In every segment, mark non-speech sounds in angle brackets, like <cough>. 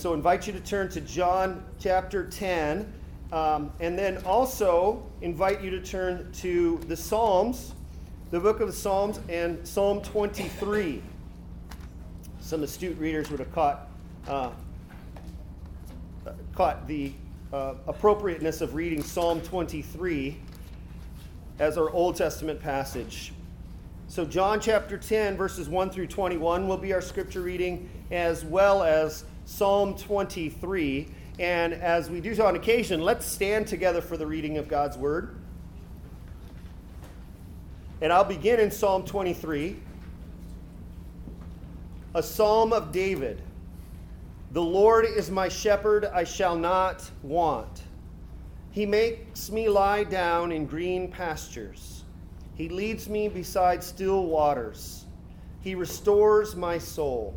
So invite you to turn to John chapter 10. Um, and then also invite you to turn to the Psalms, the book of the Psalms, and Psalm 23. Some astute readers would have caught, uh, caught the uh, appropriateness of reading Psalm 23 as our Old Testament passage. So, John chapter 10, verses 1 through 21 will be our scripture reading, as well as Psalm 23. And as we do so on occasion, let's stand together for the reading of God's word. And I'll begin in Psalm 23, a psalm of David. The Lord is my shepherd, I shall not want. He makes me lie down in green pastures. He leads me beside still waters. He restores my soul.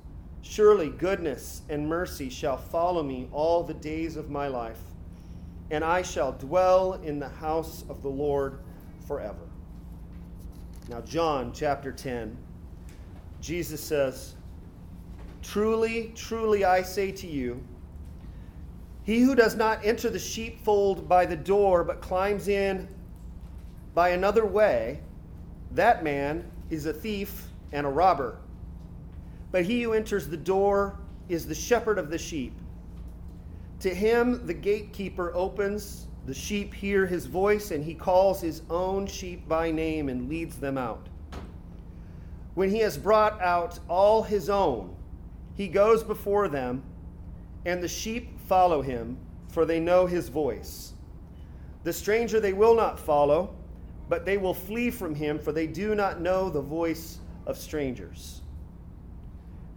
Surely goodness and mercy shall follow me all the days of my life, and I shall dwell in the house of the Lord forever. Now, John chapter 10, Jesus says, Truly, truly, I say to you, he who does not enter the sheepfold by the door, but climbs in by another way, that man is a thief and a robber. But he who enters the door is the shepherd of the sheep. To him the gatekeeper opens, the sheep hear his voice, and he calls his own sheep by name and leads them out. When he has brought out all his own, he goes before them, and the sheep follow him, for they know his voice. The stranger they will not follow but they will flee from him, for they do not know the voice of strangers.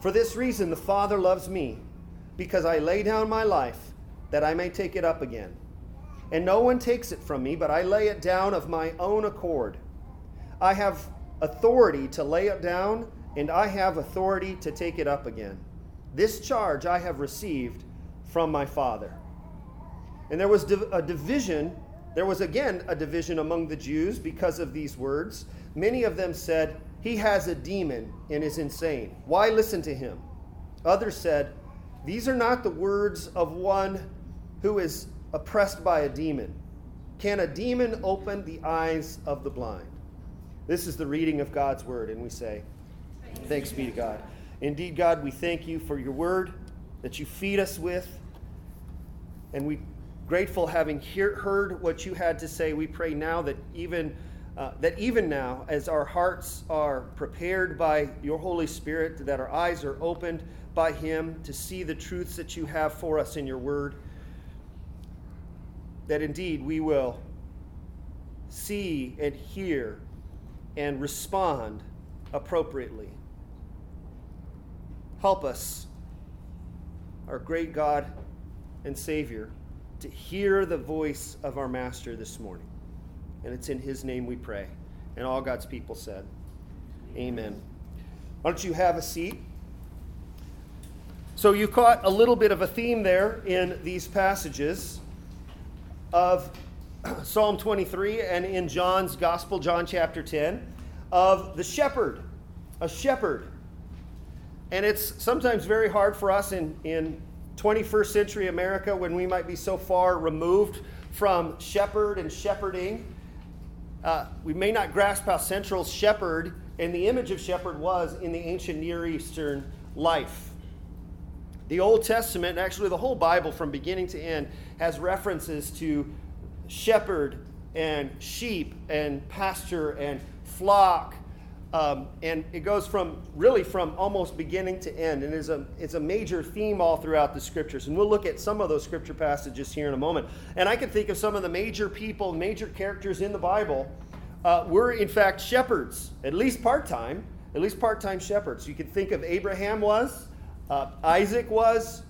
For this reason, the Father loves me, because I lay down my life that I may take it up again. And no one takes it from me, but I lay it down of my own accord. I have authority to lay it down, and I have authority to take it up again. This charge I have received from my Father. And there was a division, there was again a division among the Jews because of these words. Many of them said, He has a demon and is insane. Why listen to him? Others said, These are not the words of one who is oppressed by a demon. Can a demon open the eyes of the blind? This is the reading of God's word, and we say, Thanks be to God. Indeed, God, we thank you for your word that you feed us with. And we grateful having hear, heard what you had to say. We pray now that even uh, that even now, as our hearts are prepared by your Holy Spirit, that our eyes are opened by Him to see the truths that you have for us in your word, that indeed we will see and hear and respond appropriately. Help us, our great God and Savior, to hear the voice of our Master this morning. And it's in His name we pray. And all God's people said, Amen. Why don't you have a seat? So you caught a little bit of a theme there in these passages of <clears throat> Psalm 23 and in John's Gospel, John chapter 10, of the shepherd, a shepherd. And it's sometimes very hard for us in, in 21st century America when we might be so far removed from shepherd and shepherding. Uh, we may not grasp how central shepherd and the image of shepherd was in the ancient Near Eastern life. The Old Testament, actually the whole Bible from beginning to end, has references to shepherd and sheep and pasture and flock. Um, and it goes from really from almost beginning to end and is a, it's a major theme all throughout the scriptures. And we'll look at some of those scripture passages here in a moment. And i can think of some of the major people major characters in the bible. Uh, were in fact shepherds at least part-time at least part-time shepherds. You can think of abraham was uh, isaac was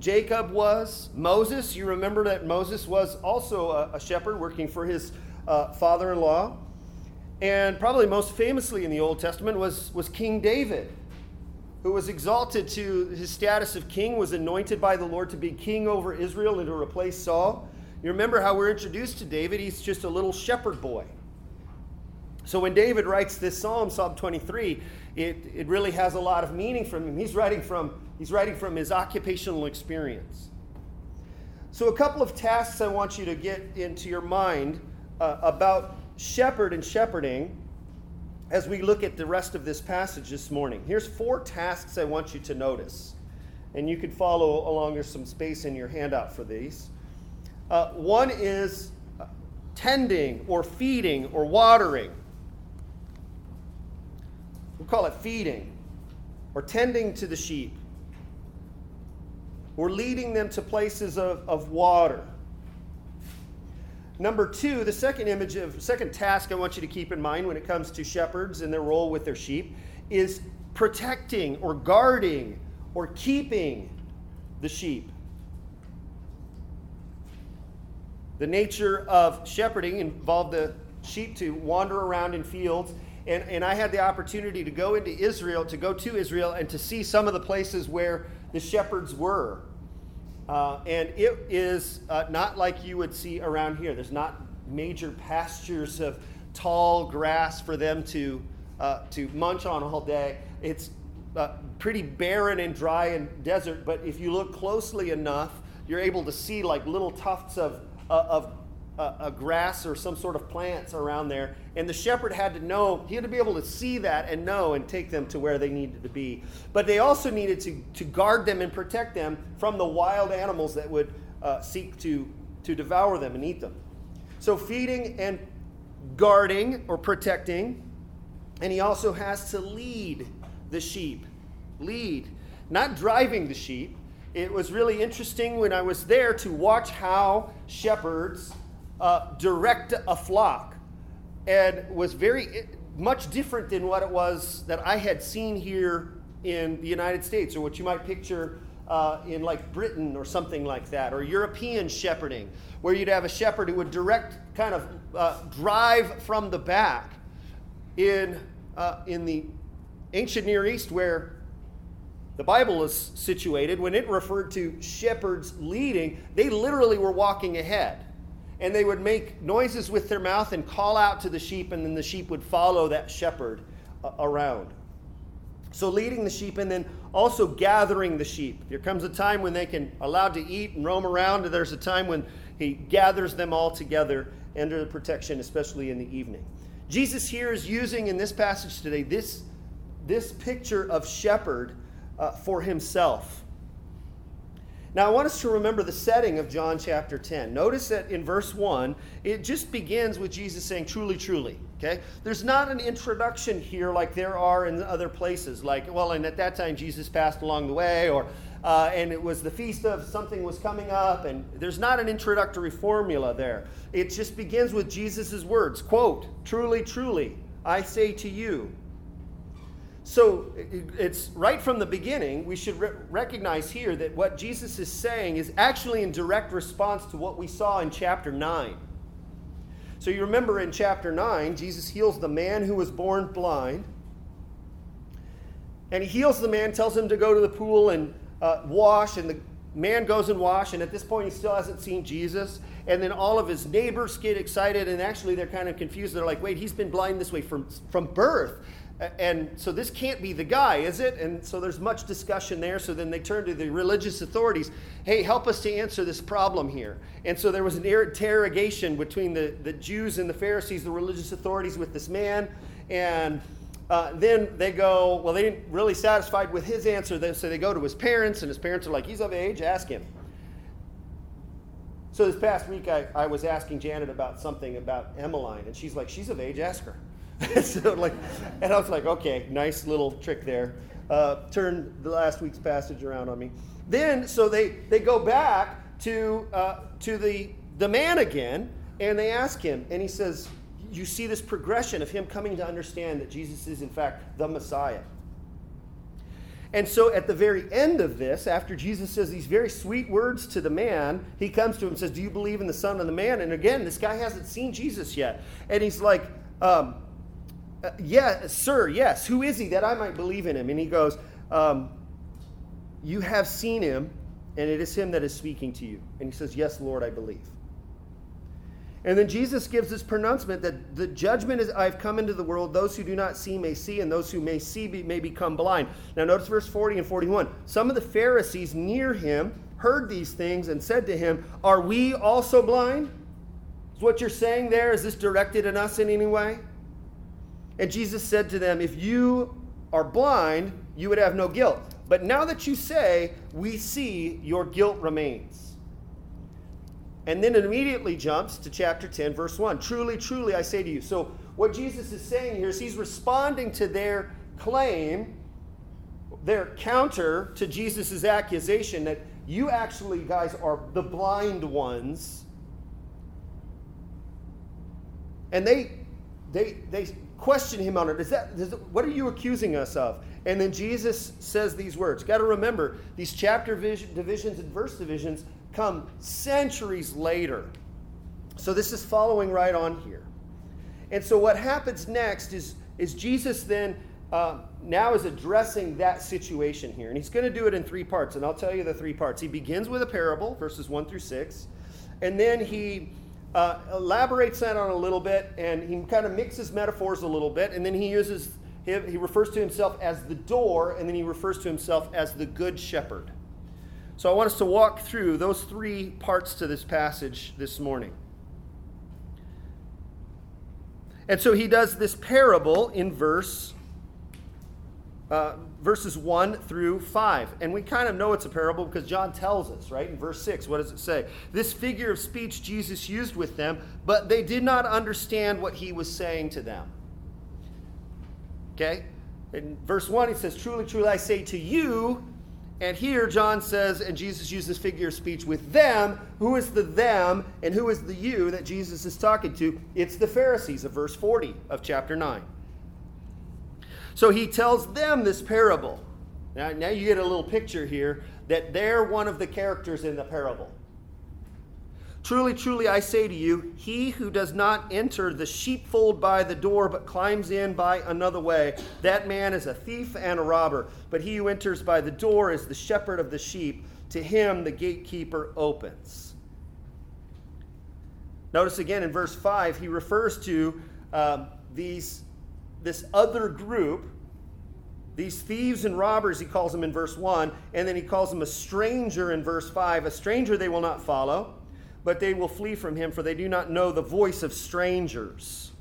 Jacob was, Moses, you remember that Moses was also a, a shepherd working for his uh, father in law. And probably most famously in the Old Testament was, was King David, who was exalted to his status of king, was anointed by the Lord to be king over Israel and to replace Saul. You remember how we're introduced to David? He's just a little shepherd boy. So when David writes this psalm, Psalm 23, it, it really has a lot of meaning from him. He's writing from, he's writing from his occupational experience. So, a couple of tasks I want you to get into your mind uh, about shepherd and shepherding as we look at the rest of this passage this morning. Here's four tasks I want you to notice. And you can follow along. There's some space in your handout for these. Uh, one is tending or feeding or watering. We'll call it feeding or tending to the sheep or leading them to places of, of water. Number two, the second image of second task I want you to keep in mind when it comes to shepherds and their role with their sheep is protecting or guarding or keeping the sheep. The nature of shepherding involved the sheep to wander around in fields and, and I had the opportunity to go into Israel, to go to Israel, and to see some of the places where the shepherds were. Uh, and it is uh, not like you would see around here. There's not major pastures of tall grass for them to, uh, to munch on all day. It's uh, pretty barren and dry and desert, but if you look closely enough, you're able to see like little tufts of, uh, of a, a, grass or some sort of plants around there. And the shepherd had to know, he had to be able to see that and know and take them to where they needed to be. But they also needed to, to guard them and protect them from the wild animals that would uh, seek to, to devour them and eat them. So feeding and guarding or protecting. And he also has to lead the sheep. Lead. Not driving the sheep. It was really interesting when I was there to watch how shepherds uh, direct a flock and was very much different than what it was that I had seen here in the United States or what you might picture uh, in like Britain or something like that, or European shepherding, where you'd have a shepherd who would direct, kind of uh, drive from the back. In, uh, in the ancient Near East, where the Bible is situated, when it referred to shepherds leading, they literally were walking ahead and they would make noises with their mouth and call out to the sheep, and then the sheep would follow that shepherd uh, around. So, leading the sheep and then also gathering the sheep. There comes a time when they can allowed to eat and roam around, and there's a time when he gathers them all together under the protection, especially in the evening. Jesus here is using in this passage today this, this picture of shepherd uh, for himself. Now, I want us to remember the setting of John chapter 10. Notice that in verse 1, it just begins with Jesus saying, Truly, truly. Okay? There's not an introduction here like there are in other places, like, well, and at that time Jesus passed along the way, or uh, and it was the feast of something was coming up, and there's not an introductory formula there. It just begins with Jesus' words quote, Truly, truly, I say to you. So it's right from the beginning, we should re- recognize here that what Jesus is saying is actually in direct response to what we saw in chapter 9. So you remember in chapter 9, Jesus heals the man who was born blind. And he heals the man, tells him to go to the pool and uh, wash, and the man goes and wash, and at this point he still hasn't seen Jesus. And then all of his neighbors get excited, and actually they're kind of confused. They're like, wait, he's been blind this way from, from birth. And so this can't be the guy, is it? And so there's much discussion there. So then they turn to the religious authorities. Hey, help us to answer this problem here. And so there was an interrogation between the, the Jews and the Pharisees, the religious authorities, with this man. And uh, then they go, well, they didn't really satisfied with his answer, so they go to his parents, and his parents are like, he's of age, ask him. So this past week, I, I was asking Janet about something about Emmeline, and she's like, she's of age, ask her. <laughs> so like, and I was like, okay, nice little trick there. Uh, turn the last week's passage around on me. Then, so they, they go back to, uh, to the, the man again, and they ask him, and he says, you see this progression of him coming to understand that Jesus is, in fact, the Messiah. And so at the very end of this, after Jesus says these very sweet words to the man, he comes to him and says, Do you believe in the Son of the Man? And again, this guy hasn't seen Jesus yet. And he's like, um, uh, Yeah, sir, yes. Who is he that I might believe in him? And he goes, um, You have seen him, and it is him that is speaking to you. And he says, Yes, Lord, I believe. And then Jesus gives this pronouncement that the judgment is I've come into the world, those who do not see may see, and those who may see be, may become blind. Now, notice verse 40 and 41. Some of the Pharisees near him heard these things and said to him, Are we also blind? Is what you're saying there, is this directed at us in any way? And Jesus said to them, If you are blind, you would have no guilt. But now that you say, We see, your guilt remains. And then it immediately jumps to chapter 10, verse 1. Truly, truly, I say to you. So, what Jesus is saying here is he's responding to their claim, their counter to Jesus' accusation that you actually, guys, are the blind ones. And they, they, they question him on it. Is that, is, what are you accusing us of? And then Jesus says these words. Got to remember, these chapter divisions and verse divisions come centuries later. So this is following right on here. And so what happens next is, is Jesus then uh, now is addressing that situation here. And he's going to do it in three parts. And I'll tell you the three parts. He begins with a parable, verses 1 through 6. And then he uh, elaborates that on a little bit. And he kind of mixes metaphors a little bit. And then he uses, he, he refers to himself as the door. And then he refers to himself as the good shepherd. So I want us to walk through those three parts to this passage this morning. And so he does this parable in verse uh, verses 1 through 5. And we kind of know it's a parable because John tells us, right? In verse 6, what does it say? This figure of speech Jesus used with them, but they did not understand what he was saying to them. Okay? In verse 1, he says, Truly, truly, I say to you, and here John says, and Jesus uses figure of speech with them. Who is the them and who is the you that Jesus is talking to? It's the Pharisees of verse 40 of chapter 9. So he tells them this parable. Now, now you get a little picture here that they're one of the characters in the parable. Truly, truly, I say to you, he who does not enter the sheepfold by the door, but climbs in by another way, that man is a thief and a robber. But he who enters by the door is the shepherd of the sheep. To him the gatekeeper opens. Notice again in verse 5, he refers to um, these, this other group, these thieves and robbers, he calls them in verse 1, and then he calls them a stranger in verse 5. A stranger they will not follow but they will flee from him, for they do not know the voice of strangers.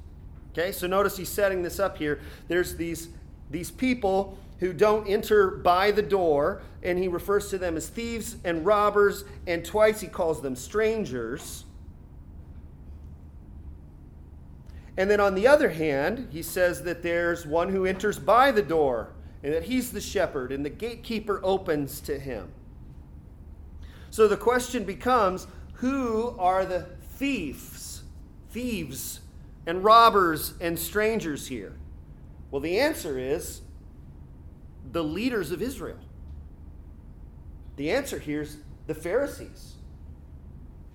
Okay, so notice he's setting this up here. There's these, these people who don't enter by the door, and he refers to them as thieves and robbers, and twice he calls them strangers. And then on the other hand, he says that there's one who enters by the door, and that he's the shepherd, and the gatekeeper opens to him. So the question becomes who are the thieves, thieves, and robbers and strangers here? Well, the answer is the leaders of Israel. The answer here is the Pharisees.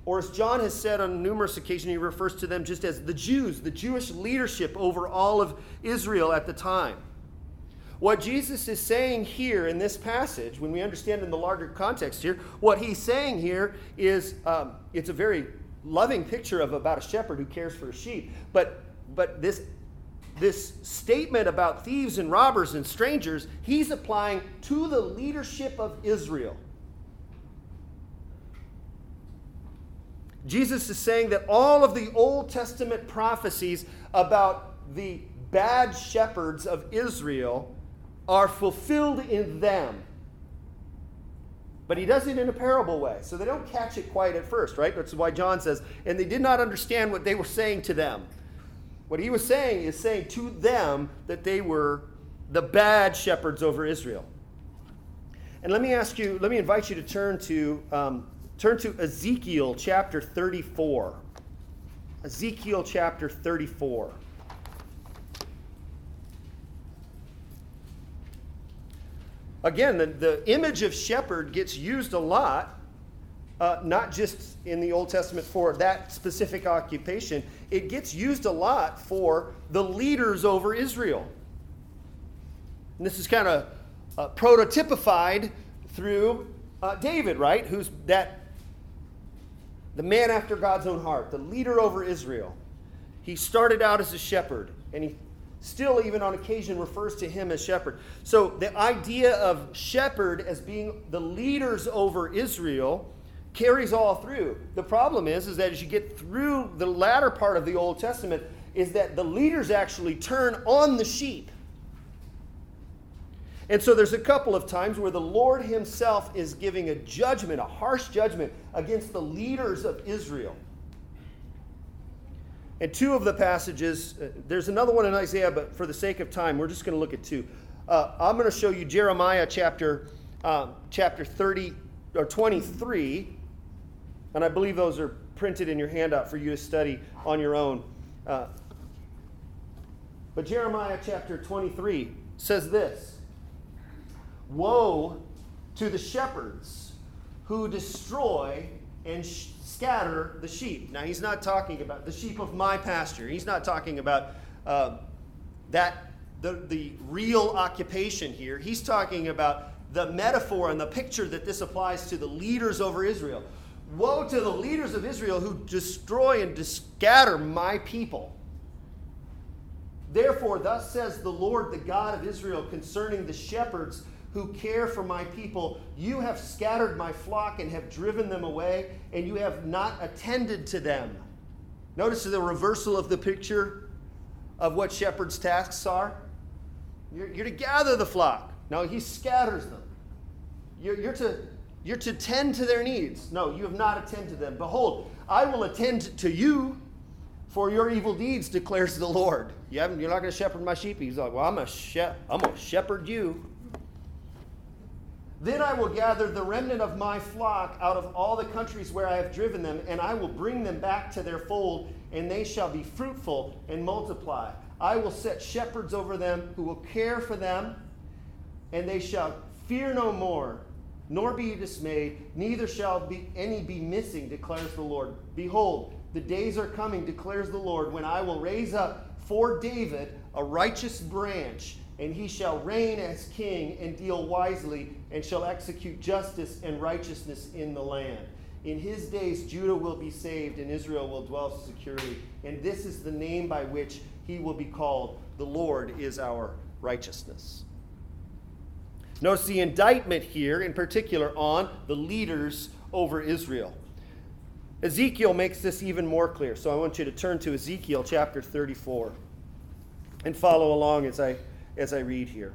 Or as John has said on numerous occasions, he refers to them just as the Jews, the Jewish leadership over all of Israel at the time. What Jesus is saying here in this passage, when we understand in the larger context here, what he's saying here is um, it's a very loving picture of about a shepherd who cares for a sheep. But, but this, this statement about thieves and robbers and strangers, he's applying to the leadership of Israel. Jesus is saying that all of the Old Testament prophecies about the bad shepherds of Israel are fulfilled in them. But he does it in a parable way, so they don't catch it quite at first, right? That's why John says, and they did not understand what they were saying to them. What he was saying is saying to them that they were the bad shepherds over Israel. And let me ask you, let me invite you to turn to um, turn to Ezekiel chapter 34. Ezekiel chapter 34. again, the, the image of shepherd gets used a lot, uh, not just in the Old Testament for that specific occupation, it gets used a lot for the leaders over Israel. And this is kind of uh, prototypified through uh, David, right? Who's that, the man after God's own heart, the leader over Israel. He started out as a shepherd, and he still, even on occasion, refers to him as shepherd. So the idea of shepherd as being the leaders over Israel carries all through. The problem is, is that as you get through the latter part of the Old Testament, is that the leaders actually turn on the sheep. And so there's a couple of times where the Lord Himself is giving a judgment, a harsh judgment against the leaders of Israel. And two of the passages, uh, there's another one in Isaiah, but for the sake of time, we're just going to look at two. Uh, I'm going to show you Jeremiah chapter, um, chapter 30 or 23, and I believe those are printed in your handout for you to study on your own. Uh, but Jeremiah chapter 23 says this Woe to the shepherds who destroy and sh- scatter the sheep. Now, he's not talking about the sheep of my pasture. He's not talking about uh, that, the, the real occupation here. He's talking about the metaphor and the picture that this applies to the leaders over Israel. Woe to the leaders of Israel who destroy and scatter my people. Therefore, thus says the Lord, the God of Israel, concerning the shepherds who care for my people. You have scattered my flock and have driven them away, and you have not attended to them. Notice the reversal of the picture of what shepherds' tasks are. You're, you're to gather the flock. No, he scatters them. You're, you're, to, you're to tend to their needs. No, you have not attended to them. Behold, I will attend to you for your evil deeds, declares the Lord. You are not going to shepherd my sheep. He's like, well, I'm, a I'm going to shepherd you. Then I will gather the remnant of my flock out of all the countries where I have driven them, and I will bring them back to their fold, and they shall be fruitful and multiply. I will set shepherds over them who will care for them, and they shall fear no more, nor be dismayed, neither shall be any be missing, declares the Lord. Behold, the days are coming, declares the Lord, when I will raise up for David a righteous branch and he shall reign as king and deal wisely, and shall execute justice and righteousness in the land. In his days, Judah will be saved, and Israel will dwell securely. And this is the name by which he will be called The Lord is our righteousness. Notice the indictment here, in particular, on the leaders over Israel. Ezekiel makes this even more clear. So I want you to turn to Ezekiel chapter 34 and follow along as I as I read here.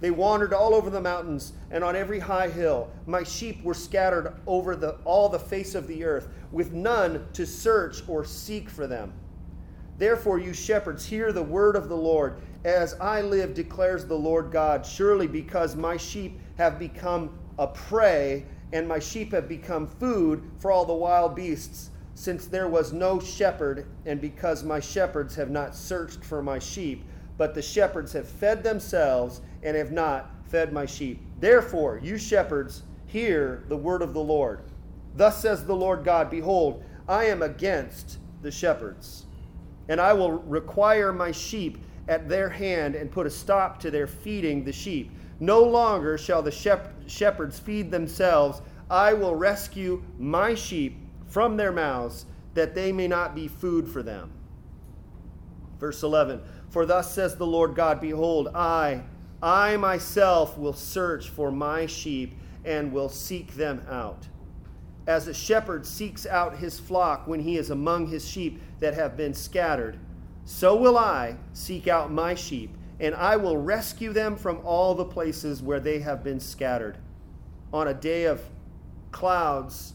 They wandered all over the mountains and on every high hill. My sheep were scattered over the, all the face of the earth, with none to search or seek for them. Therefore, you shepherds, hear the word of the Lord. As I live, declares the Lord God, surely because my sheep have become a prey, and my sheep have become food for all the wild beasts, since there was no shepherd, and because my shepherds have not searched for my sheep but the shepherds have fed themselves and have not fed my sheep. Therefore, you shepherds, hear the word of the Lord. Thus says the Lord God Behold, I am against the shepherds, and I will require my sheep at their hand and put a stop to their feeding the sheep. No longer shall the shep- shepherds feed themselves. I will rescue my sheep from their mouths, that they may not be food for them. Verse 11 For thus says the Lord God Behold, I, I myself will search for my sheep and will seek them out. As a shepherd seeks out his flock when he is among his sheep that have been scattered, so will I seek out my sheep, and I will rescue them from all the places where they have been scattered. On a day of clouds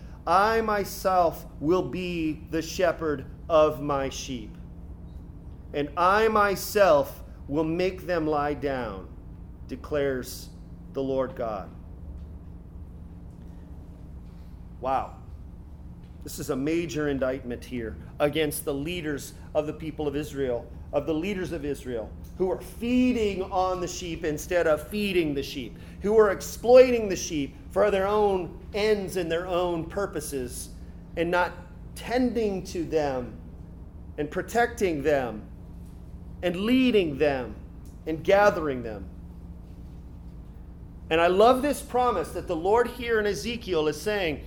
I myself will be the shepherd of my sheep, and I myself will make them lie down, declares the Lord God. Wow. This is a major indictment here against the leaders of the people of Israel, of the leaders of Israel, who are feeding on the sheep instead of feeding the sheep, who are exploiting the sheep for their own ends and their own purposes, and not tending to them and protecting them and leading them and gathering them. And I love this promise that the Lord here in Ezekiel is saying,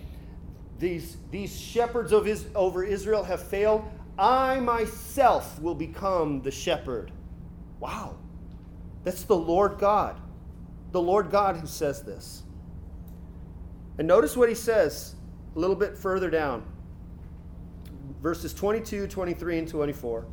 these, these shepherds of over Israel have failed. I myself will become the shepherd. Wow. That's the Lord God. The Lord God who says this. And notice what he says a little bit further down verses 22, 23, and 24.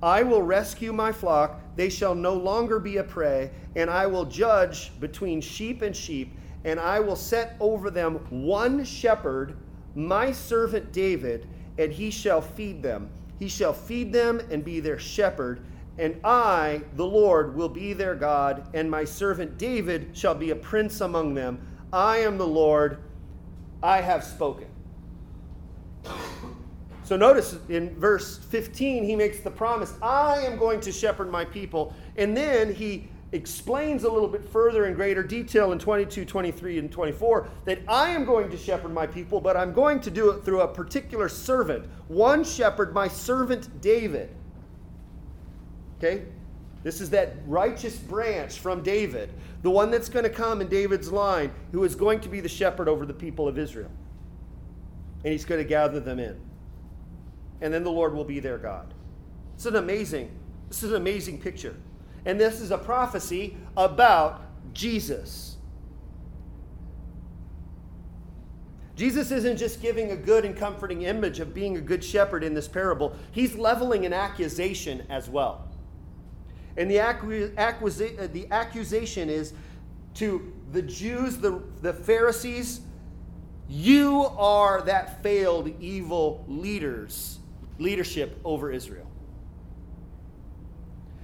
I will rescue my flock, they shall no longer be a prey, and I will judge between sheep and sheep, and I will set over them one shepherd, my servant David, and he shall feed them. He shall feed them and be their shepherd, and I, the Lord, will be their God, and my servant David shall be a prince among them. I am the Lord, I have spoken. So notice in verse 15, he makes the promise I am going to shepherd my people. And then he explains a little bit further in greater detail in 22, 23, and 24 that I am going to shepherd my people, but I'm going to do it through a particular servant. One shepherd, my servant David. Okay? This is that righteous branch from David, the one that's going to come in David's line, who is going to be the shepherd over the people of Israel. And he's going to gather them in and then the Lord will be their God. It's an amazing, this is an amazing picture. And this is a prophecy about Jesus. Jesus isn't just giving a good and comforting image of being a good shepherd in this parable, he's leveling an accusation as well. And the, accusa- uh, the accusation is to the Jews, the, the Pharisees, you are that failed evil leaders leadership over Israel.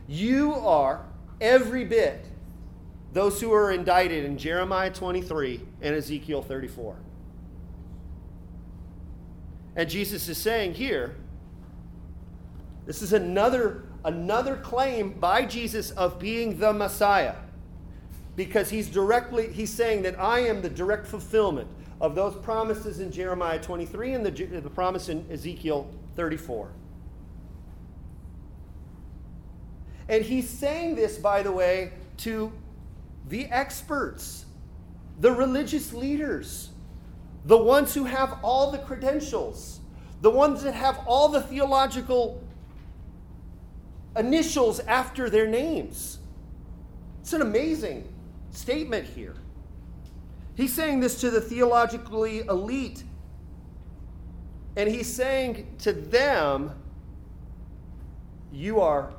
You are every bit those who are indicted in Jeremiah 23 and Ezekiel 34. And Jesus is saying here, this is another, another claim by Jesus of being the Messiah. Because he's directly, he's saying that I am the direct fulfillment of those promises in Jeremiah 23 and the, the promise in Ezekiel 34. And he's saying this, by the way, to the experts, the religious leaders, the ones who have all the credentials, the ones that have all the theological initials after their names. It's an amazing statement here. He's saying this to the theologically elite. And he's saying to them, You are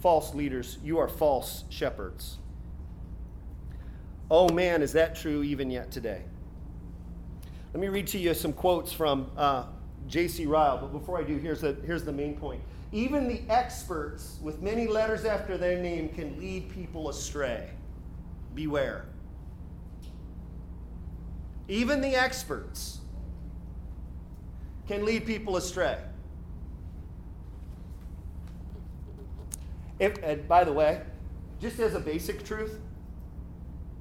false leaders, you are false shepherds. Oh man, is that true even yet today? Let me read to you some quotes from uh, J.C. Ryle, but before I do, here's, a, here's the main point. Even the experts with many letters after their name can lead people astray. Beware. Even the experts can lead people astray. If, and by the way, just as a basic truth,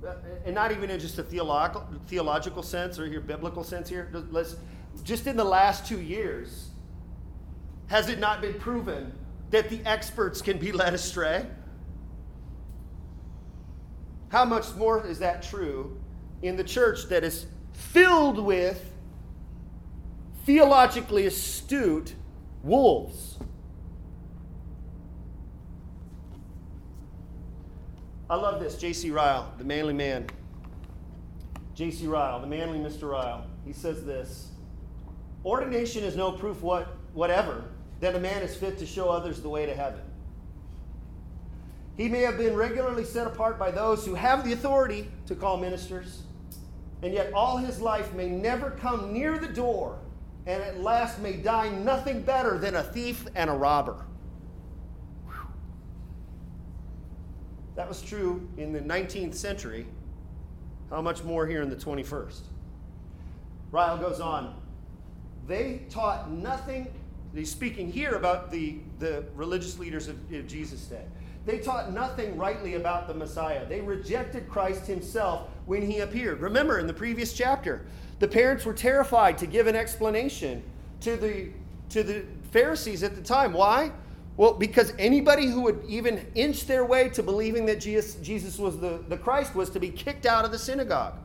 uh, and not even in just a theological, theological sense or your biblical sense here, let's, just in the last two years, has it not been proven that the experts can be led astray? How much more is that true in the church that is filled with theologically astute wolves? I love this. J.C. Ryle, the manly man. J.C. Ryle, the manly Mr. Ryle. He says this Ordination is no proof what, whatever that a man is fit to show others the way to heaven. He may have been regularly set apart by those who have the authority to call ministers, and yet all his life may never come near the door, and at last may die nothing better than a thief and a robber. That was true in the 19th century. How much more here in the 21st? Ryle goes on. They taught nothing. He's speaking here about the, the religious leaders of, of Jesus' day. They taught nothing rightly about the Messiah. They rejected Christ himself when he appeared. Remember in the previous chapter, the parents were terrified to give an explanation to the, to the Pharisees at the time. Why? Well, because anybody who would even inch their way to believing that Jesus, Jesus was the, the Christ was to be kicked out of the synagogue.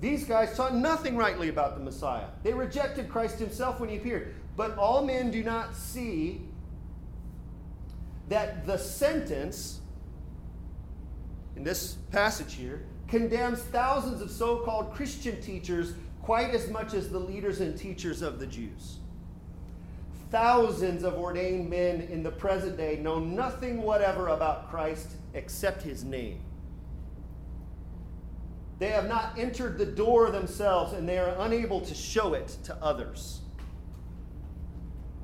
These guys taught nothing rightly about the Messiah. They rejected Christ himself when he appeared. But all men do not see that the sentence in this passage here condemns thousands of so called Christian teachers quite as much as the leaders and teachers of the Jews. Thousands of ordained men in the present day know nothing whatever about Christ except his name. They have not entered the door themselves and they are unable to show it to others.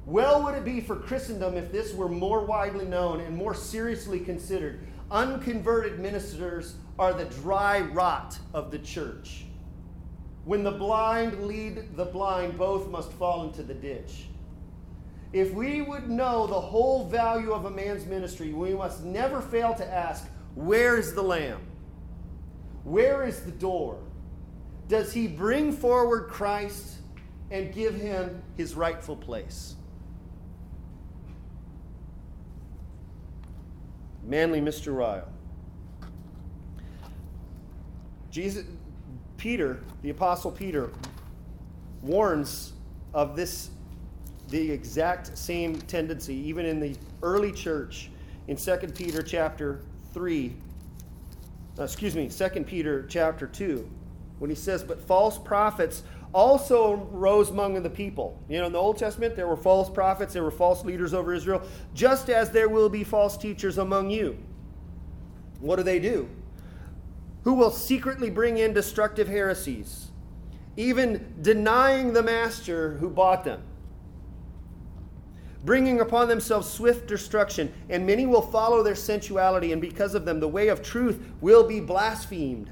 Well would it be for Christendom if this were more widely known and more seriously considered. Unconverted ministers are the dry rot of the church. When the blind lead the blind, both must fall into the ditch. If we would know the whole value of a man's ministry, we must never fail to ask, Where is the Lamb? Where is the door? Does he bring forward Christ and give him his rightful place? Manly Mr. Ryle. Jesus, Peter, the Apostle Peter, warns of this the exact same tendency, even in the early church in 2 Peter chapter 3, uh, excuse me, 2 Peter chapter 2, when he says, But false prophets also rose among the people. You know, in the Old Testament, there were false prophets, there were false leaders over Israel, just as there will be false teachers among you. What do they do? Who will secretly bring in destructive heresies, even denying the master who bought them bringing upon themselves swift destruction, and many will follow their sensuality, and because of them, the way of truth will be blasphemed.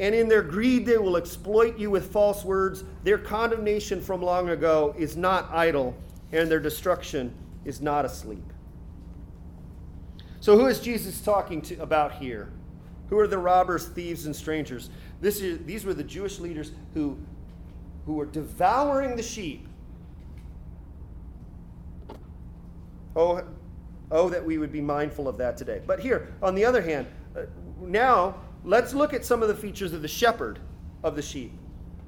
And in their greed, they will exploit you with false words. Their condemnation from long ago is not idle, and their destruction is not asleep. So, who is Jesus talking to about here? Who are the robbers, thieves, and strangers? This is, these were the Jewish leaders who, who were devouring the sheep Oh, oh, that we would be mindful of that today. But here, on the other hand, uh, now let's look at some of the features of the shepherd of the sheep.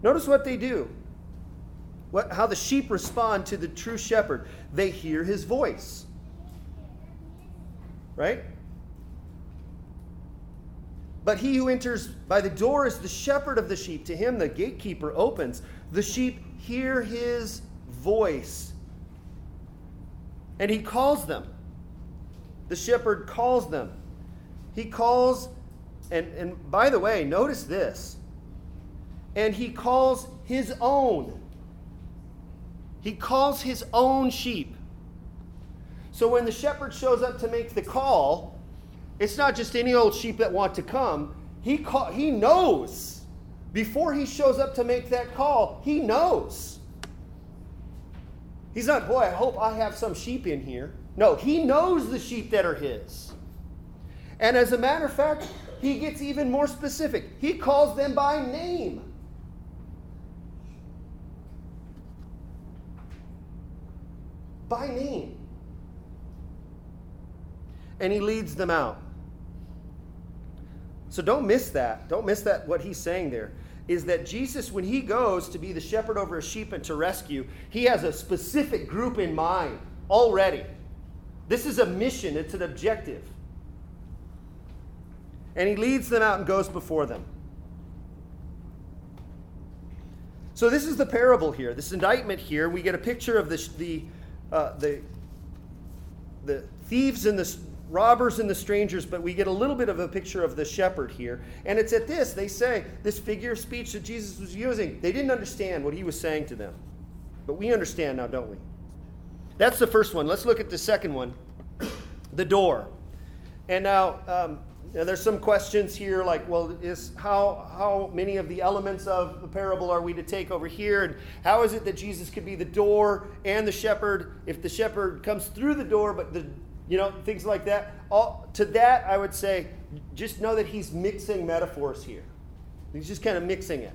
Notice what they do. What, how the sheep respond to the true shepherd. They hear his voice. Right? But he who enters by the door is the shepherd of the sheep. To him the gatekeeper opens. The sheep hear his voice and he calls them. The shepherd calls them. He calls, and, and by the way, notice this. And he calls his own. He calls his own sheep. So when the shepherd shows up to make the call, it's not just any old sheep that want to come. He, call, he knows. Before he shows up to make that call, he knows. He's not, boy, I hope I have some sheep in here. No, he knows the sheep that are his. And as a matter of fact, he gets even more specific. He calls them by name. By name. And he leads them out. So don't miss that. Don't miss that, what he's saying there is that Jesus, when he goes to be the shepherd over a sheep and to rescue, he has a specific group in mind already. This is a mission, it's an objective. And he leads them out and goes before them. So, this is the parable here, this indictment here. We get a picture of the, the, uh, the, the thieves and the robbers and the strangers, but we get a little bit of a picture of the shepherd here. And it's at this, they say, this figure of speech that Jesus was using, they didn't understand what he was saying to them. But we understand now, don't we? That's the first one. Let's look at the second one <coughs> the door. And now, um, now there's some questions here like, well, is how, how many of the elements of the parable are we to take over here? And how is it that Jesus could be the door and the shepherd if the shepherd comes through the door, but the you know, things like that. All, to that, I would say, just know that he's mixing metaphors here. He's just kind of mixing it.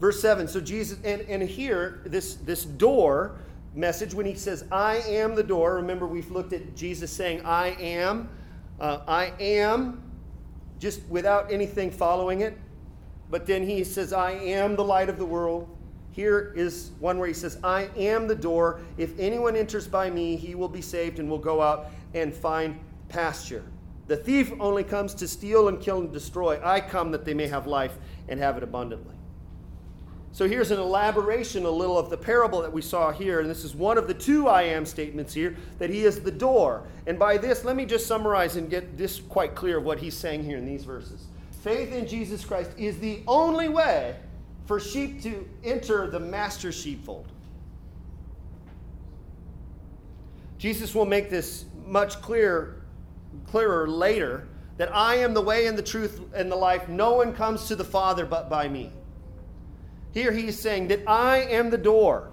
Verse 7, so Jesus, and, and here, this, this door message, when he says, I am the door, remember we've looked at Jesus saying, I am. Uh, I am, just without anything following it. But then he says, I am the light of the world. Here is one where he says, I am the door. If anyone enters by me, he will be saved and will go out and find pasture. The thief only comes to steal and kill and destroy. I come that they may have life and have it abundantly. So here's an elaboration a little of the parable that we saw here. And this is one of the two I am statements here that he is the door. And by this, let me just summarize and get this quite clear of what he's saying here in these verses. Faith in Jesus Christ is the only way for sheep to enter the master sheepfold. Jesus will make this much clearer, clearer later that I am the way and the truth and the life. No one comes to the Father but by me. Here he is saying that I am the door.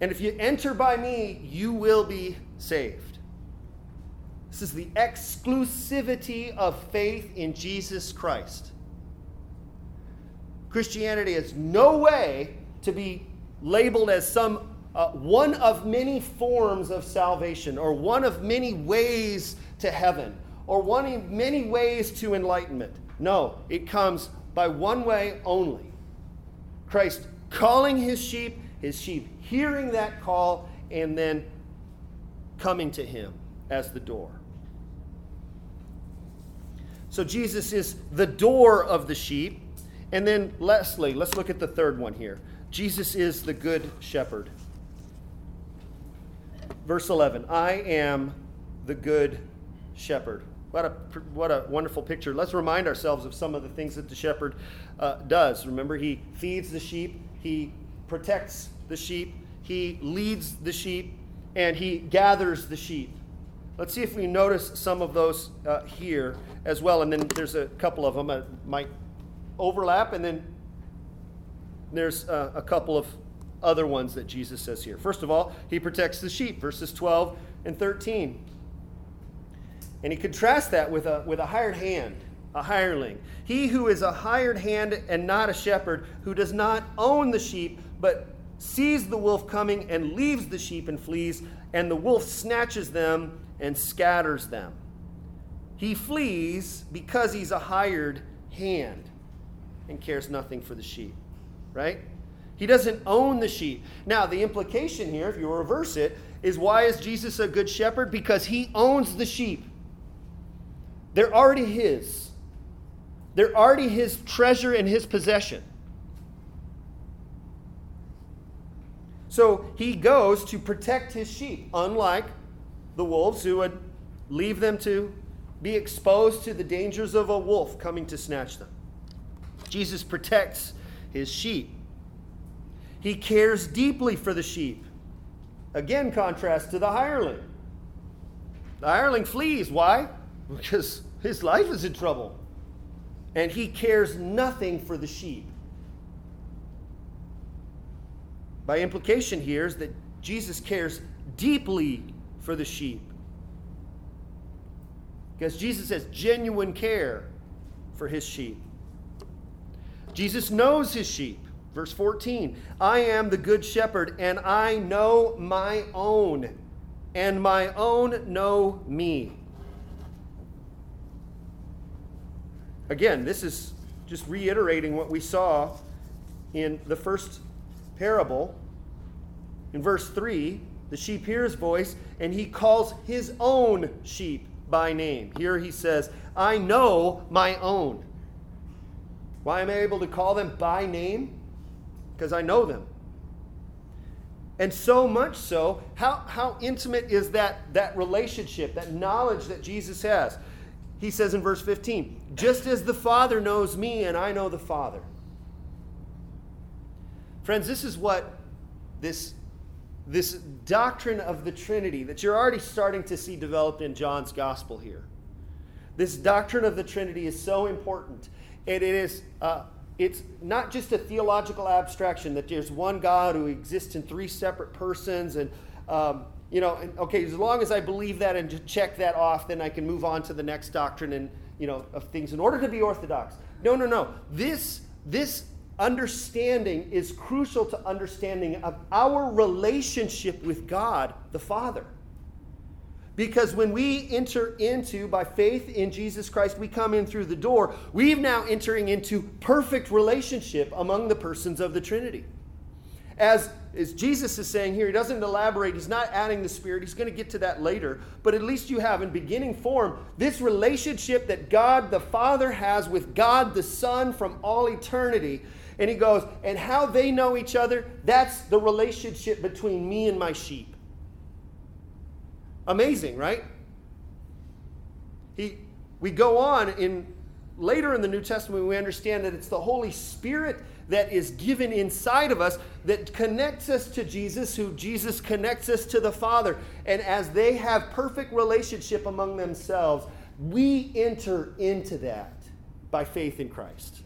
And if you enter by me, you will be saved. This is the exclusivity of faith in Jesus Christ. Christianity is no way to be labeled as some uh, one of many forms of salvation or one of many ways to heaven or one of many ways to enlightenment. No, it comes by one way only Christ calling his sheep, his sheep hearing that call, and then coming to him as the door. So Jesus is the door of the sheep. And then, lastly, let's look at the third one here. Jesus is the good shepherd. Verse 11 I am the good shepherd. What a, what a wonderful picture. Let's remind ourselves of some of the things that the shepherd uh, does. Remember, he feeds the sheep, he protects the sheep, he leads the sheep, and he gathers the sheep. Let's see if we notice some of those uh, here as well. And then there's a couple of them that might overlap, and then there's uh, a couple of other ones that Jesus says here. First of all, he protects the sheep, verses 12 and 13. And he contrasts that with a, with a hired hand, a hireling. He who is a hired hand and not a shepherd, who does not own the sheep, but sees the wolf coming and leaves the sheep and flees, and the wolf snatches them and scatters them. He flees because he's a hired hand and cares nothing for the sheep, right? He doesn't own the sheep. Now, the implication here, if you reverse it, is why is Jesus a good shepherd? Because he owns the sheep. They're already his. They're already his treasure and his possession. So he goes to protect his sheep, unlike the wolves who would leave them to be exposed to the dangers of a wolf coming to snatch them. Jesus protects his sheep. He cares deeply for the sheep. Again, contrast to the hireling. The hireling flees. Why? Because his life is in trouble. And he cares nothing for the sheep. By implication, here is that Jesus cares deeply for the sheep. Because Jesus has genuine care for his sheep. Jesus knows his sheep. Verse 14 I am the good shepherd, and I know my own, and my own know me. Again, this is just reiterating what we saw in the first parable. In verse 3, the sheep hear his voice, and he calls his own sheep by name. Here he says, I know my own. Why am I able to call them by name? Because I know them. And so much so, how, how intimate is that, that relationship, that knowledge that Jesus has? He says in verse 15, just as the Father knows me and I know the Father. Friends, this is what this this doctrine of the Trinity that you're already starting to see developed in John's gospel here. This doctrine of the Trinity is so important. And it is, uh, it's not just a theological abstraction that there's one God who exists in three separate persons. And, um, you know, and, okay, as long as I believe that and check that off, then I can move on to the next doctrine and, you know, of things in order to be orthodox. No, no, no. This, this understanding is crucial to understanding of our relationship with God the Father. Because when we enter into, by faith in Jesus Christ, we come in through the door, we've now entering into perfect relationship among the persons of the Trinity. As, as Jesus is saying here, he doesn't elaborate, he's not adding the Spirit, he's going to get to that later, but at least you have in beginning form this relationship that God the Father has with God the Son from all eternity and he goes, and how they know each other, that's the relationship between me and my sheep. Amazing, right? He, we go on in later in the New Testament, we understand that it's the Holy Spirit that is given inside of us that connects us to Jesus, who Jesus connects us to the Father. And as they have perfect relationship among themselves, we enter into that by faith in Christ.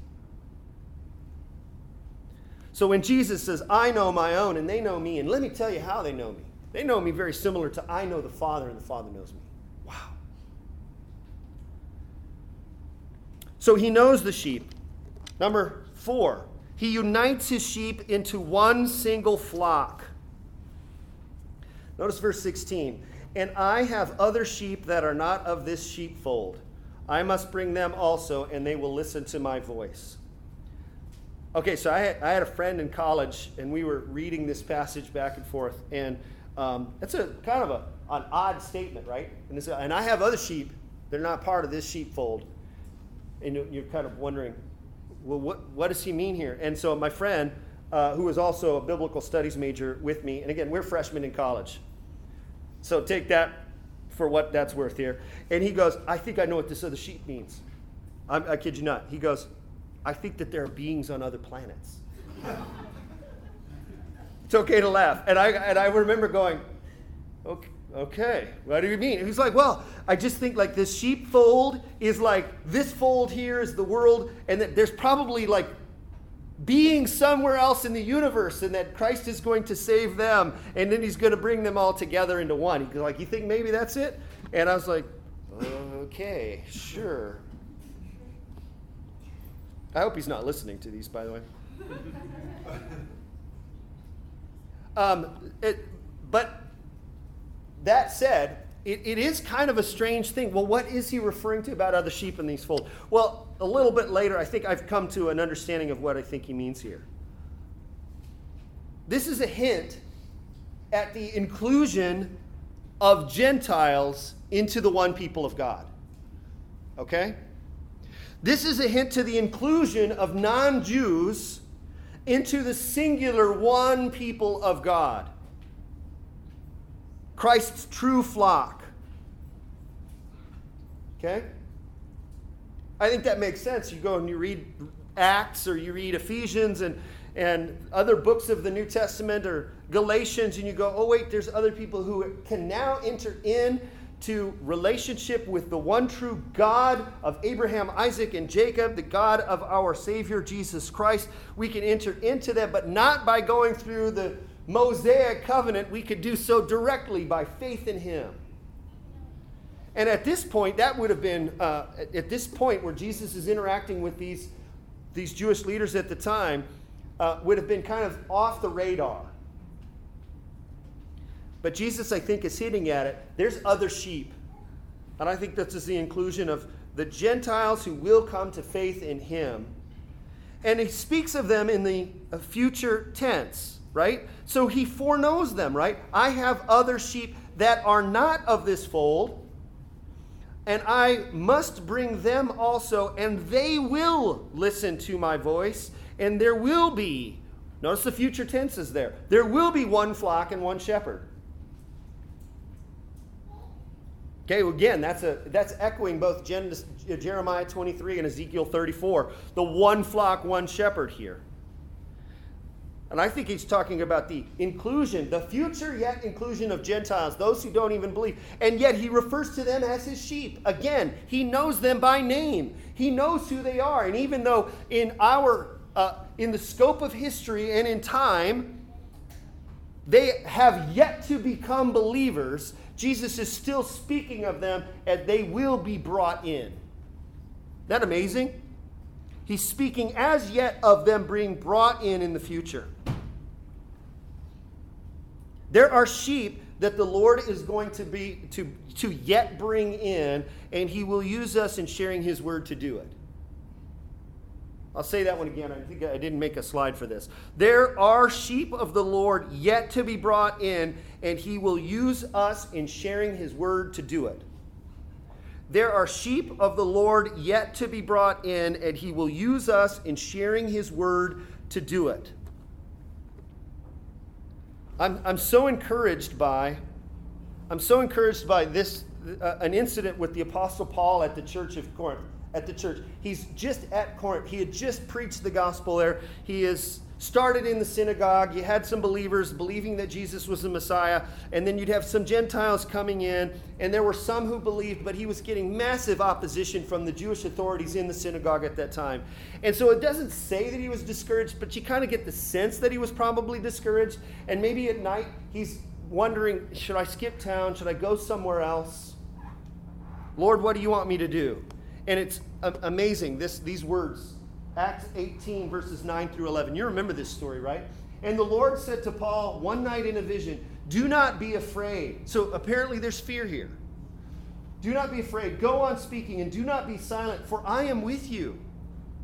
So when Jesus says, I know my own and they know me, and let me tell you how they know me. They know me very similar to I know the Father and the Father knows me. Wow. So he knows the sheep. Number four, he unites his sheep into one single flock. Notice verse 16. And I have other sheep that are not of this sheepfold. I must bring them also, and they will listen to my voice. Okay, so I had, I had a friend in college, and we were reading this passage back and forth, and um, it's a kind of a, an odd statement, right? And, this, and I have other sheep; they're not part of this sheepfold, and you're kind of wondering, well, what, what does he mean here? And so my friend, uh, who was also a biblical studies major with me, and again, we're freshmen in college, so take that for what that's worth here. And he goes, I think I know what this other sheep means. I'm, I kid you not. He goes, I think that there are beings on other planets. <laughs> okay to laugh. And I, and I remember going, okay, okay, what do you mean? He's like, well, I just think like this sheepfold is like this fold here is the world, and that there's probably like being somewhere else in the universe, and that Christ is going to save them, and then he's going to bring them all together into one. He's like, you think maybe that's it? And I was like, okay, sure. I hope he's not listening to these, by the way. <laughs> um, it, but that said, it, it is kind of a strange thing. Well, what is he referring to about other sheep in these folds? Well, a little bit later, I think I've come to an understanding of what I think he means here. This is a hint at the inclusion of Gentiles into the one people of God. Okay? This is a hint to the inclusion of non Jews into the singular one people of God. Christ's true flock. Okay? I think that makes sense. You go and you read Acts or you read Ephesians and, and other books of the New Testament or Galatians, and you go, oh, wait, there's other people who can now enter in to relationship with the one true God of Abraham, Isaac, and Jacob, the God of our Savior Jesus Christ. We can enter into that, but not by going through the Mosaic covenant. We could do so directly by faith in Him. And at this point, that would have been, uh, at this point where Jesus is interacting with these, these Jewish leaders at the time, uh, would have been kind of off the radar. But Jesus, I think, is hitting at it. There's other sheep. And I think this is the inclusion of the Gentiles who will come to faith in him. And he speaks of them in the uh, future tense, right? So he foreknows them, right? I have other sheep that are not of this fold, and I must bring them also, and they will listen to my voice, and there will be, notice the future tense is there, there will be one flock and one shepherd. Okay, well, again, that's, a, that's echoing both Jeremiah 23 and Ezekiel 34. The one flock, one shepherd here. And I think he's talking about the inclusion, the future yet inclusion of Gentiles, those who don't even believe. And yet he refers to them as his sheep. Again, he knows them by name. He knows who they are. And even though in our uh, in the scope of history and in time, they have yet to become believers, Jesus is still speaking of them and they will be brought in. Isn't that amazing? He's speaking as yet of them being brought in in the future. There are sheep that the Lord is going to be to, to yet bring in, and he will use us in sharing his word to do it. I'll say that one again. I think I didn't make a slide for this. There are sheep of the Lord yet to be brought in, and he will use us in sharing his word to do it. There are sheep of the Lord yet to be brought in, and he will use us in sharing his word to do it. I'm, I'm so encouraged by I'm so encouraged by this uh, an incident with the apostle Paul at the church of Corinth at the church. He's just at Corinth. He had just preached the gospel there. He is started in the synagogue. You had some believers believing that Jesus was the Messiah, and then you'd have some Gentiles coming in, and there were some who believed, but he was getting massive opposition from the Jewish authorities in the synagogue at that time. And so it doesn't say that he was discouraged, but you kind of get the sense that he was probably discouraged, and maybe at night he's wondering, should I skip town? Should I go somewhere else? Lord, what do you want me to do? And it's amazing, this, these words. Acts 18, verses 9 through 11. You remember this story, right? And the Lord said to Paul one night in a vision, Do not be afraid. So apparently there's fear here. Do not be afraid. Go on speaking and do not be silent, for I am with you.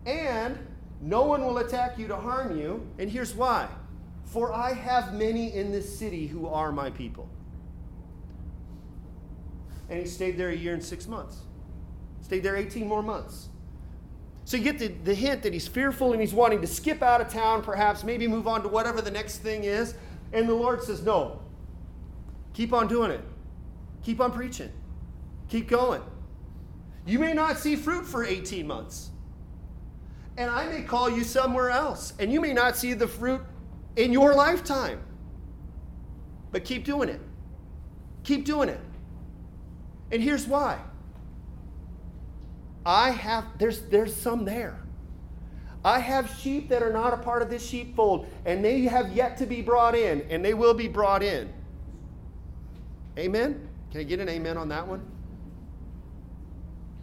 And no one will attack you to harm you. And here's why For I have many in this city who are my people. And he stayed there a year and six months. Stayed there 18 more months. So you get the, the hint that he's fearful and he's wanting to skip out of town, perhaps, maybe move on to whatever the next thing is. And the Lord says, No, keep on doing it. Keep on preaching. Keep going. You may not see fruit for 18 months. And I may call you somewhere else. And you may not see the fruit in your lifetime. But keep doing it. Keep doing it. And here's why. I have there's there's some there. I have sheep that are not a part of this sheepfold, and they have yet to be brought in, and they will be brought in. Amen? Can I get an amen on that one?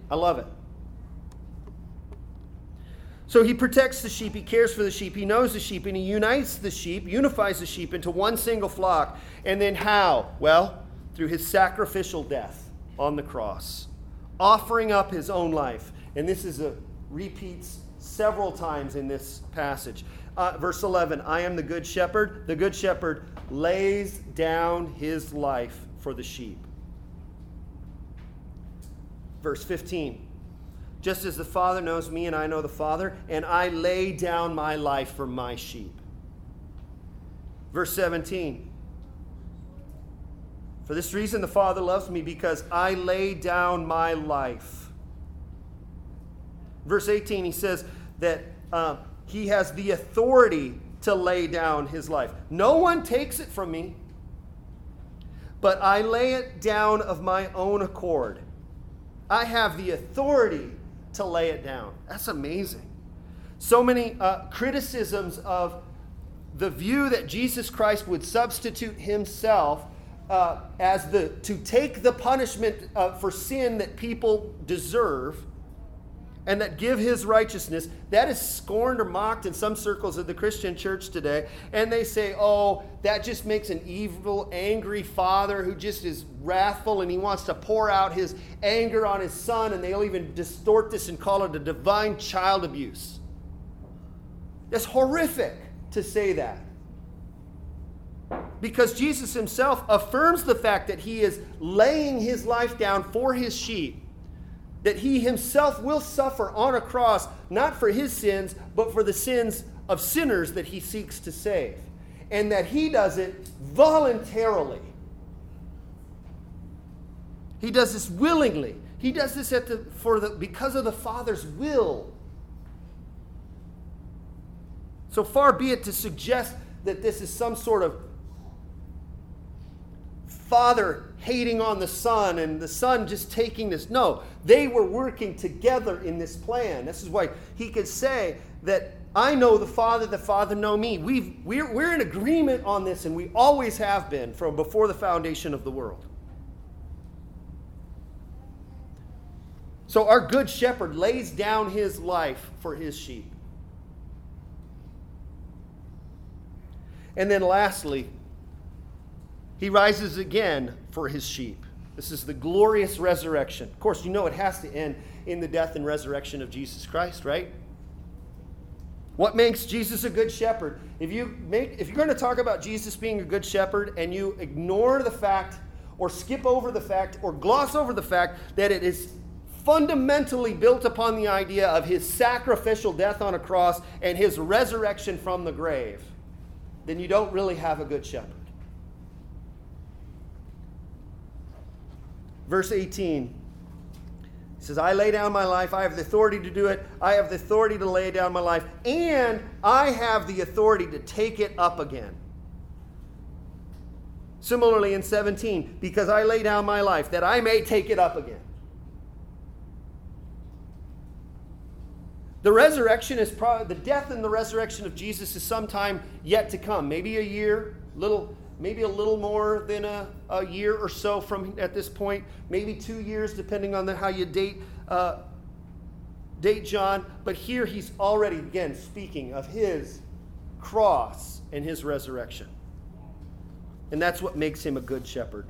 I love it. So he protects the sheep, he cares for the sheep, he knows the sheep, and he unites the sheep, unifies the sheep into one single flock. And then how? Well, through his sacrificial death on the cross, offering up his own life. And this is a repeats several times in this passage. Uh, verse 11 I am the good shepherd. The good shepherd lays down his life for the sheep. Verse 15 Just as the Father knows me and I know the Father, and I lay down my life for my sheep. Verse 17 For this reason the Father loves me, because I lay down my life. Verse 18, he says that uh, he has the authority to lay down his life. No one takes it from me, but I lay it down of my own accord. I have the authority to lay it down. That's amazing. So many uh, criticisms of the view that Jesus Christ would substitute himself uh, as the to take the punishment uh, for sin that people deserve and that give his righteousness, that is scorned or mocked in some circles of the Christian church today. And they say, oh, that just makes an evil, angry father who just is wrathful and he wants to pour out his anger on his son. And they'll even distort this and call it a divine child abuse. That's horrific to say that. Because Jesus himself affirms the fact that he is laying his life down for his sheep that he himself will suffer on a cross, not for his sins, but for the sins of sinners that he seeks to save. And that he does it voluntarily. He does this willingly. He does this at the, for the, because of the Father's will. So far be it to suggest that this is some sort of father hating on the son and the son just taking this. No, they were working together in this plan. This is why he could say that I know the Father, the Father know me. We've, we're, we're in agreement on this, and we always have been from before the foundation of the world. So our good shepherd lays down his life for his sheep. And then lastly, he rises again for his sheep. This is the glorious resurrection. Of course, you know it has to end in the death and resurrection of Jesus Christ, right? What makes Jesus a good shepherd? If you make if you're going to talk about Jesus being a good shepherd and you ignore the fact or skip over the fact or gloss over the fact that it is fundamentally built upon the idea of his sacrificial death on a cross and his resurrection from the grave, then you don't really have a good shepherd. Verse 18. He says, I lay down my life. I have the authority to do it. I have the authority to lay down my life. And I have the authority to take it up again. Similarly, in 17, because I lay down my life, that I may take it up again. The resurrection is probably, the death and the resurrection of Jesus is sometime yet to come. Maybe a year, little maybe a little more than a, a year or so from at this point, maybe two years, depending on the, how you date uh, date John. But here he's already again speaking of his cross and his resurrection, and that's what makes him a good shepherd.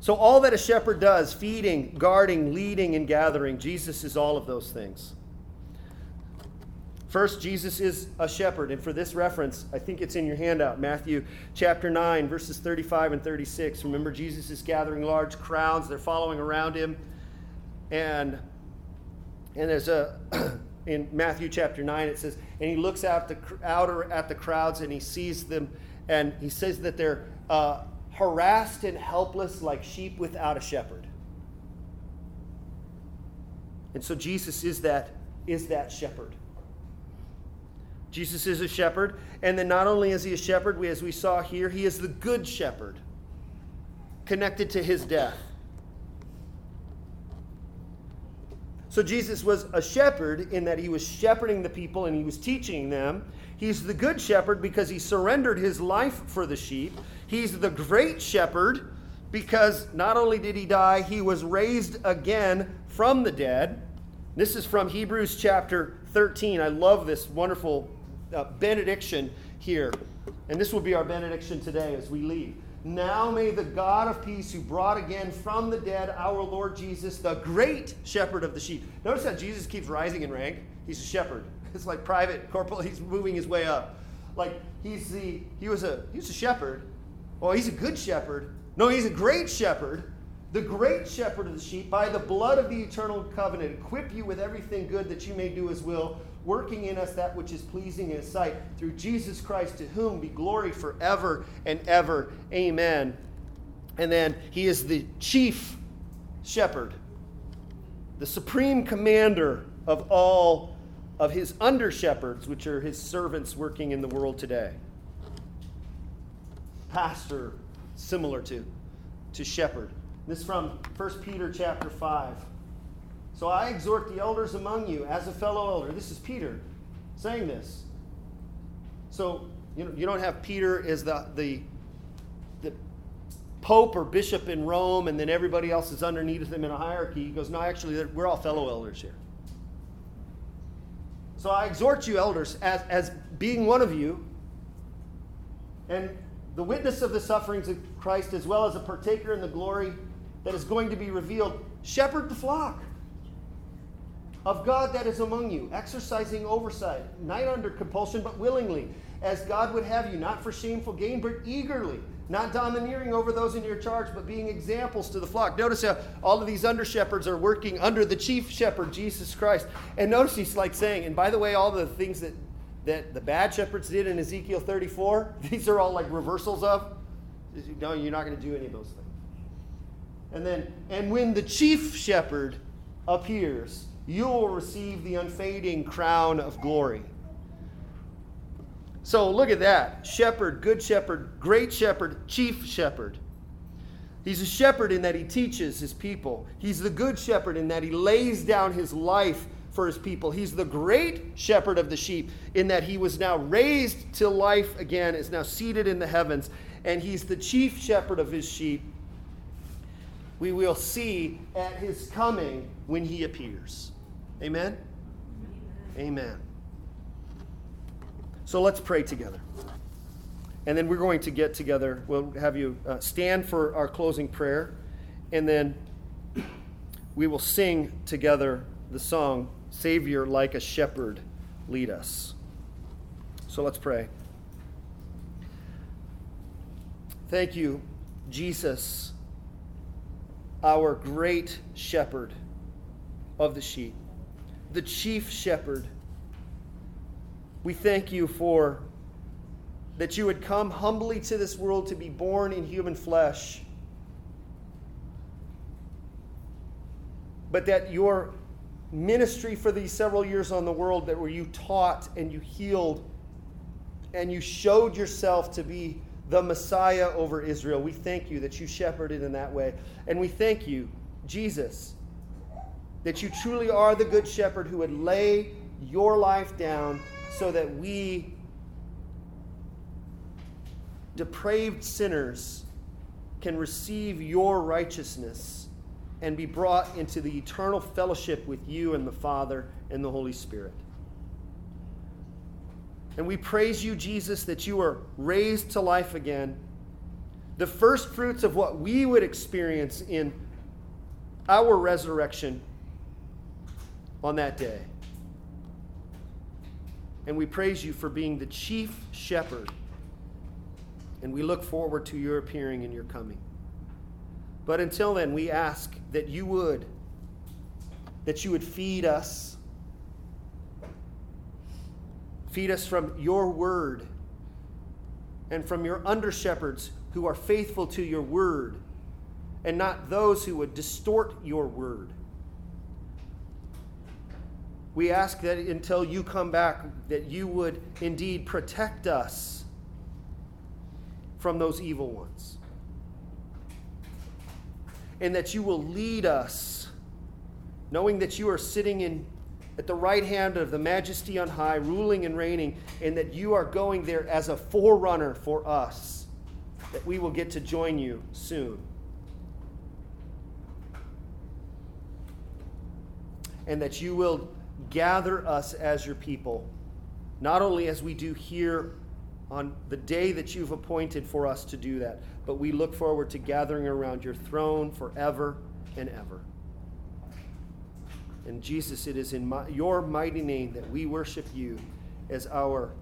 So all that a shepherd does, feeding, guarding, leading, and gathering, Jesus is all of those things. First, Jesus is a shepherd. And for this reference, I think it's in your handout Matthew chapter 9, verses 35 and 36. Remember, Jesus is gathering large crowds, they're following around him. And, and there's a, <clears throat> in Matthew chapter 9, it says, and he looks out, the, out at the crowds and he sees them, and he says that they're uh, harassed and helpless like sheep without a shepherd. And so Jesus is that, is that shepherd. Jesus is a shepherd. And then not only is he a shepherd, we, as we saw here, he is the good shepherd connected to his death. So Jesus was a shepherd in that he was shepherding the people and he was teaching them. He's the good shepherd because he surrendered his life for the sheep. He's the great shepherd because not only did he die, he was raised again from the dead. This is from Hebrews chapter 13. I love this wonderful uh, benediction here. And this will be our benediction today as we leave. Now may the God of peace, who brought again from the dead our Lord Jesus, the great shepherd of the sheep. Notice how Jesus keeps rising in rank. He's a shepherd. <laughs> It's like private corporal. He's moving his way up. Like he's the he was a he was a shepherd. Oh, he's a good shepherd. No, he's a great shepherd. The great shepherd of the sheep, by the blood of the eternal covenant, equip you with everything good that you may do his will working in us that which is pleasing in his sight through Jesus Christ, to whom be glory forever and ever. Amen. And then he is the chief shepherd, the supreme commander of all of his under shepherds, which are his servants working in the world today. Pastor, similar to, to shepherd. This from 1 Peter chapter 5. So I exhort the elders among you as a fellow elder. This is Peter saying this. So you know, you don't have Peter as the, the, the pope or bishop in Rome, and then everybody else is underneath him in a hierarchy. He goes, No, actually, we're all fellow elders here. So I exhort you, elders, as, as being one of you, and the witness of the sufferings of Christ, as well as a partaker in the glory that is going to be revealed, shepherd the flock of God that is among you, exercising oversight, not under compulsion, but willingly, as God would have you, not for shameful gain, but eagerly, not domineering over those in your charge, but being examples to the flock. Notice how all of these under shepherds are working under the chief shepherd, Jesus Christ. And notice he's like saying, and by the way, all the things that, that the bad shepherds did in Ezekiel 34, <laughs> these are all like reversals of. No, you're not going to do any of those things. And then, and when the chief shepherd appears, you will receive the unfading crown of glory. So look at that shepherd, good shepherd, great shepherd, chief shepherd. He's a shepherd in that he teaches his people. He's the good shepherd in that he lays down his life for his people. He's the great shepherd of the sheep in that he was now raised to life again, is now seated in the heavens, and he's the chief shepherd of his sheep. We will see at his coming when he appears. Amen? Amen. So let's pray together. And then we're going to get together. We'll have you uh, stand for our closing prayer. And then we will sing together the song, Savior like a shepherd, lead us. So let's pray. Thank you, Jesus, our great shepherd of the sheep the chief shepherd. We thank you for that you would come humbly to this world to be born in human flesh, but that your ministry for these several years on the world that where you taught and you healed and you showed yourself to be the Messiah over Israel. We thank you that you shepherded in that way. And we thank you, Jesus, that you truly are the good shepherd who would lay your life down so that we, depraved sinners, can receive your righteousness and be brought into the eternal fellowship with you and the Father and the Holy Spirit. And we praise you, Jesus, that you are raised to life again. The first fruits of what we would experience in our resurrection on that day. And we praise you for being the chief shepherd. And we look forward to your appearing and your coming. But until then, we ask that you would, that you would feed us. Feed us from your word and from your under shepherds who are faithful to your word and not those who would distort your word. We ask that until you come back, that you would indeed protect us from those evil ones. And that you will lead us, knowing that you are sitting in, at the right hand of the majesty on high, ruling and reigning, and that you are going there as a forerunner for us, that we will get to join you soon. And that you will gather us as your people, not only as we do here on the day that you've appointed for us to do that, but we look forward to gathering around your throne forever and ever. And Jesus, it is in my, your mighty name that we worship you as our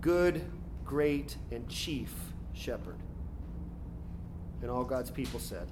good, great, and chief shepherd. And all God's people said.